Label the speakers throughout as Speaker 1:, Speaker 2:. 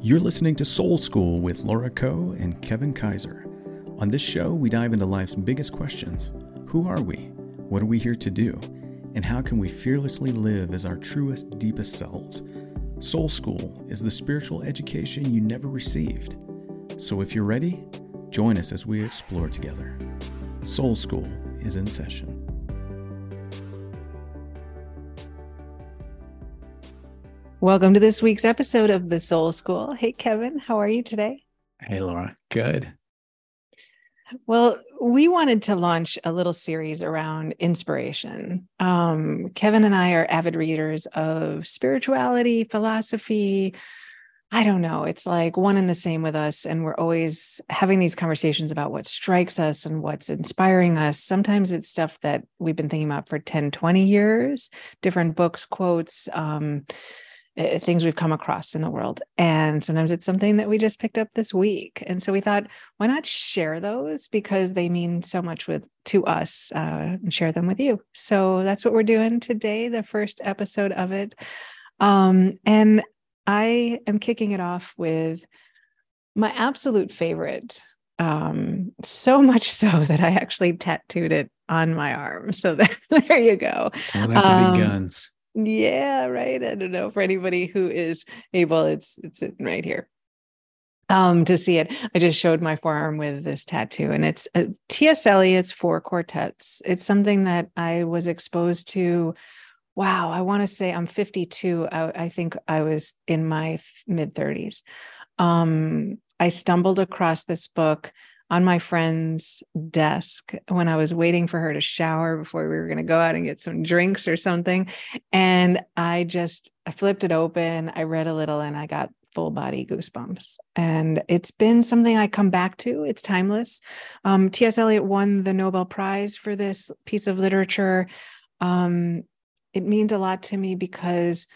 Speaker 1: You're listening to Soul School with Laura Coe and Kevin Kaiser. On this show, we dive into life's biggest questions Who are we? What are we here to do? And how can we fearlessly live as our truest, deepest selves? Soul School is the spiritual education you never received. So if you're ready, join us as we explore together. Soul School is in session.
Speaker 2: Welcome to this week's episode of the Soul School. Hey, Kevin, how are you today?
Speaker 1: Hey, Laura. Good.
Speaker 2: Well, we wanted to launch a little series around inspiration. Um, Kevin and I are avid readers of spirituality, philosophy. I don't know. It's like one and the same with us. And we're always having these conversations about what strikes us and what's inspiring us. Sometimes it's stuff that we've been thinking about for 10, 20 years, different books, quotes. Um, things we've come across in the world. And sometimes it's something that we just picked up this week. And so we thought, why not share those because they mean so much with to us uh, and share them with you. So that's what we're doing today, the first episode of it. Um, and I am kicking it off with my absolute favorite. Um, so much so that I actually tattooed it on my arm. So there you go.
Speaker 1: One have to um, be guns.
Speaker 2: Yeah, right. I don't know for anybody who is able, it's it's right here. Um, to see it, I just showed my forearm with this tattoo, and it's uh, T.S. Eliot's Four Quartets. It's something that I was exposed to. Wow, I want to say I'm 52. I, I think I was in my mid 30s. Um, I stumbled across this book on my friend's desk when I was waiting for her to shower before we were going to go out and get some drinks or something. And I just I flipped it open, I read a little, and I got full body goosebumps. And it's been something I come back to. It's timeless. Um, T.S. Eliot won the Nobel Prize for this piece of literature. Um, it means a lot to me because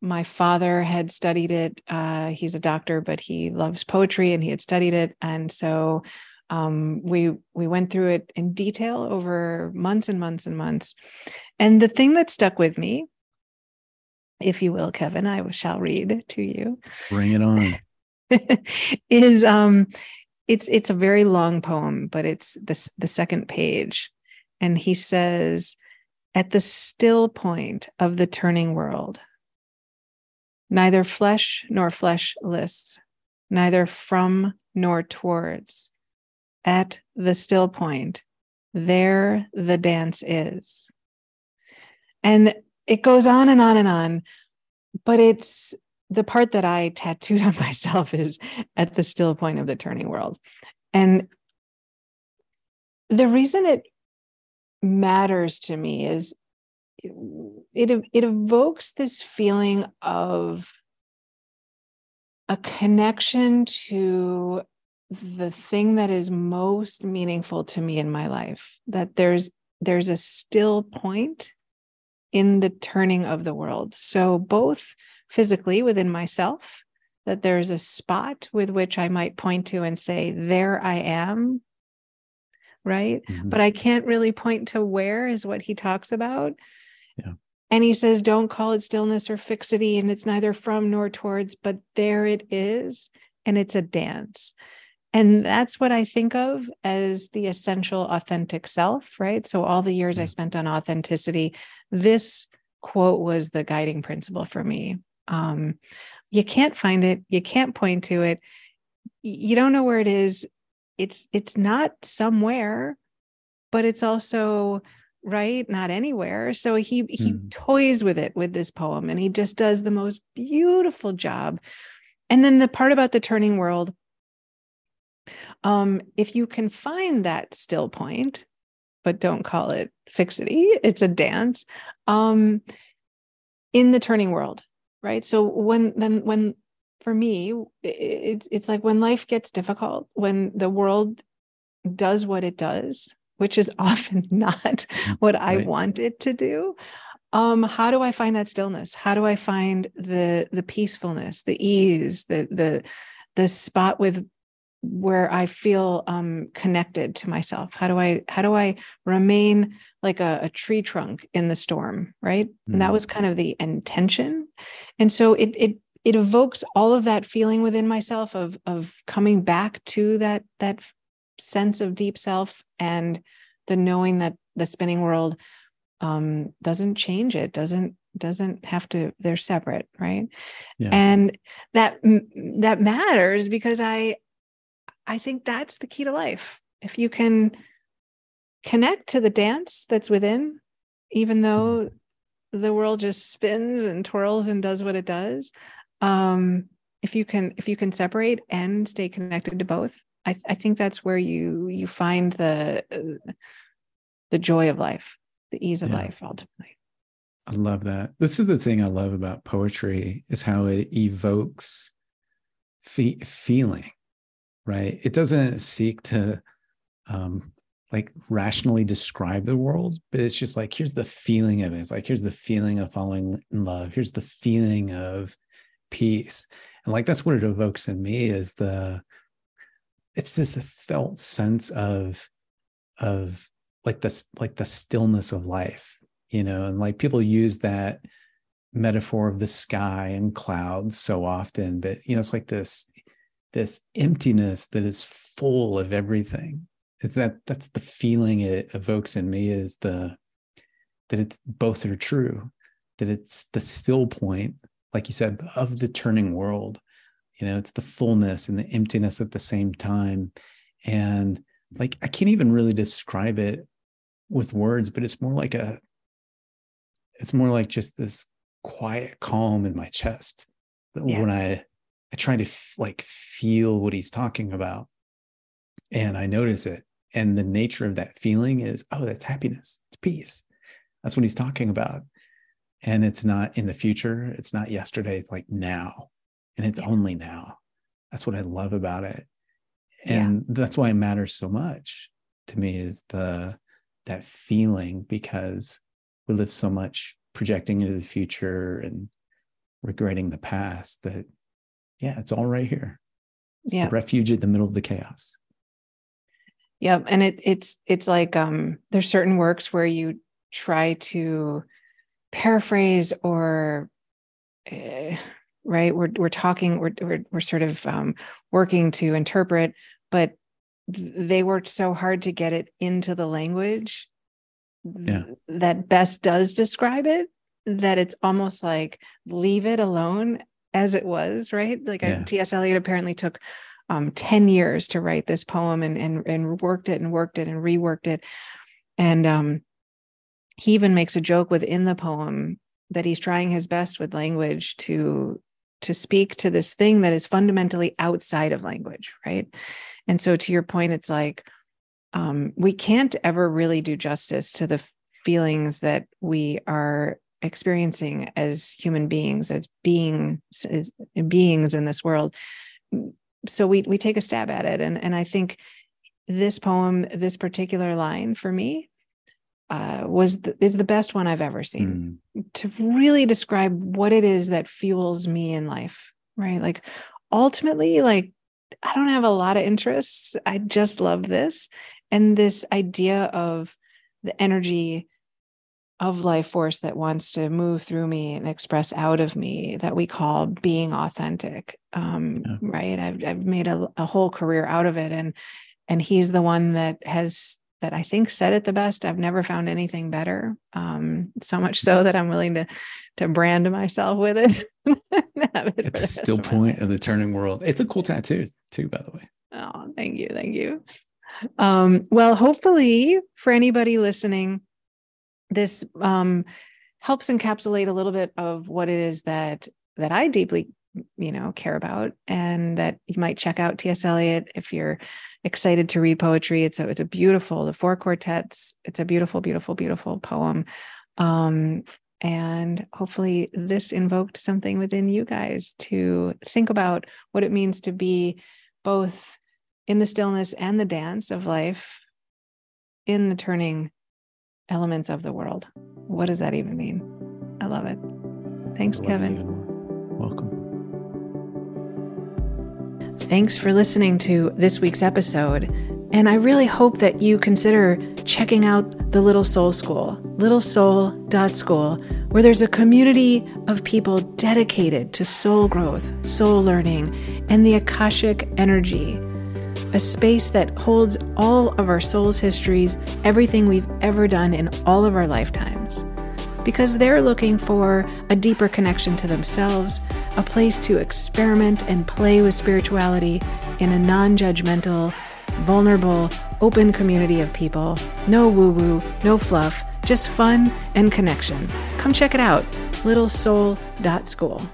Speaker 2: my father had studied it. Uh, he's a doctor, but he loves poetry and he had studied it. And so um, we we went through it in detail over months and months and months. And the thing that stuck with me if you will kevin i shall read to you.
Speaker 1: Bring it on.
Speaker 2: Is um it's it's a very long poem but it's the, the second page. And he says at the still point of the turning world neither flesh nor fleshless neither from nor towards at the still point, there the dance is. And it goes on and on and on, but it's the part that I tattooed on myself is at the still point of the turning world. And the reason it matters to me is it, it evokes this feeling of a connection to the thing that is most meaningful to me in my life that there's there's a still point in the turning of the world. So both physically within myself that there's a spot with which i might point to and say there i am right? Mm-hmm. but i can't really point to where is what he talks about.
Speaker 1: Yeah.
Speaker 2: And he says don't call it stillness or fixity and it's neither from nor towards but there it is and it's a dance and that's what I think of as the essential authentic self, right? So, all the years I mm. spent on authenticity, this quote was the guiding principle for me. Um, you can't find it, you can't point to it, you don't know where it is. It's it's not somewhere, but it's also right not anywhere so he he mm. toys with it with this poem and he just does the most beautiful job and then the part about the turning world um, if you can find that still point, but don't call it fixity, it's a dance um, in the turning world, right? So when then when for me, it's it's like when life gets difficult, when the world does what it does, which is often not what I right. want it to do. Um, how do I find that stillness? How do I find the the peacefulness, the ease, the the the spot with where I feel um, connected to myself? How do I how do I remain like a, a tree trunk in the storm, right? Mm. And that mm. was kind of the intention. And so it it it evokes all of that feeling within myself of of coming back to that that sense of deep self and the knowing that the spinning world um, doesn't change it doesn't doesn't have to they're separate right yeah. and that that matters because i i think that's the key to life if you can connect to the dance that's within even though the world just spins and twirls and does what it does um if you can if you can separate and stay connected to both i i think that's where you you find the the joy of life the ease of yeah. life ultimately
Speaker 1: I love that. This is the thing I love about poetry is how it evokes fe- feeling, right? It doesn't seek to um, like rationally describe the world, but it's just like here's the feeling of it. It's like here's the feeling of falling in love. Here's the feeling of peace, and like that's what it evokes in me is the it's this felt sense of of like this like the stillness of life you know, and like people use that metaphor of the sky and clouds so often, but you know, it's like this this emptiness that is full of everything. Is that that's the feeling it evokes in me is the that it's both are true, that it's the still point, like you said, of the turning world. You know, it's the fullness and the emptiness at the same time. And like I can't even really describe it with words, but it's more like a it's more like just this quiet calm in my chest yeah. when I I try to f- like feel what he's talking about, and I notice it. And the nature of that feeling is, oh, that's happiness. It's peace. That's what he's talking about. And it's not in the future. It's not yesterday. It's like now, and it's yeah. only now. That's what I love about it, and yeah. that's why it matters so much to me. Is the that feeling because we live so much projecting into the future and regretting the past that yeah it's all right here. It's the refuge in the middle of the chaos.
Speaker 2: Yeah and it it's it's like um there's certain works where you try to paraphrase or uh, right? We're we're talking we're, we're we're sort of um working to interpret but they worked so hard to get it into the language
Speaker 1: yeah.
Speaker 2: that best does describe it that it's almost like leave it alone as it was right? Like yeah. ts eliot apparently took um, 10 years to write this poem and, and and worked it and worked it and reworked it. And um, he even makes a joke within the poem that he's trying his best with language to to speak to this thing that is fundamentally outside of language right? And so to your point it's like um, we can't ever really do justice to the feelings that we are experiencing as human beings, as beings, as beings in this world. So we we take a stab at it, and and I think this poem, this particular line for me, uh, was the, is the best one I've ever seen mm. to really describe what it is that fuels me in life. Right, like ultimately, like I don't have a lot of interests. I just love this, and this idea of the energy of life force that wants to move through me and express out of me that we call being authentic um, yeah. right? I've, I've made a, a whole career out of it and and he's the one that has that i think said it the best i've never found anything better um, so much so that i'm willing to to brand myself with it,
Speaker 1: it the still point of the turning world. It's a cool tattoo too by the way.
Speaker 2: Oh thank you thank you. Um, well, hopefully, for anybody listening, this um, helps encapsulate a little bit of what it is that that I deeply, you know, care about, and that you might check out T.S. Eliot if you're excited to read poetry. It's a it's a beautiful the four quartets. It's a beautiful, beautiful, beautiful poem. Um, and hopefully, this invoked something within you guys to think about what it means to be both in the stillness and the dance of life, in the turning elements of the world. What does that even mean? I love it. Thanks, Kevin.
Speaker 1: Welcome.
Speaker 2: Thanks for listening to this week's episode. And I really hope that you consider checking out the Little Soul School. littlesoul.school, where there's a community of people dedicated to soul growth, soul learning, and the Akashic energy. A space that holds all of our soul's histories, everything we've ever done in all of our lifetimes. Because they're looking for a deeper connection to themselves, a place to experiment and play with spirituality in a non judgmental, vulnerable, open community of people. No woo woo, no fluff, just fun and connection. Come check it out, littlesoul.school.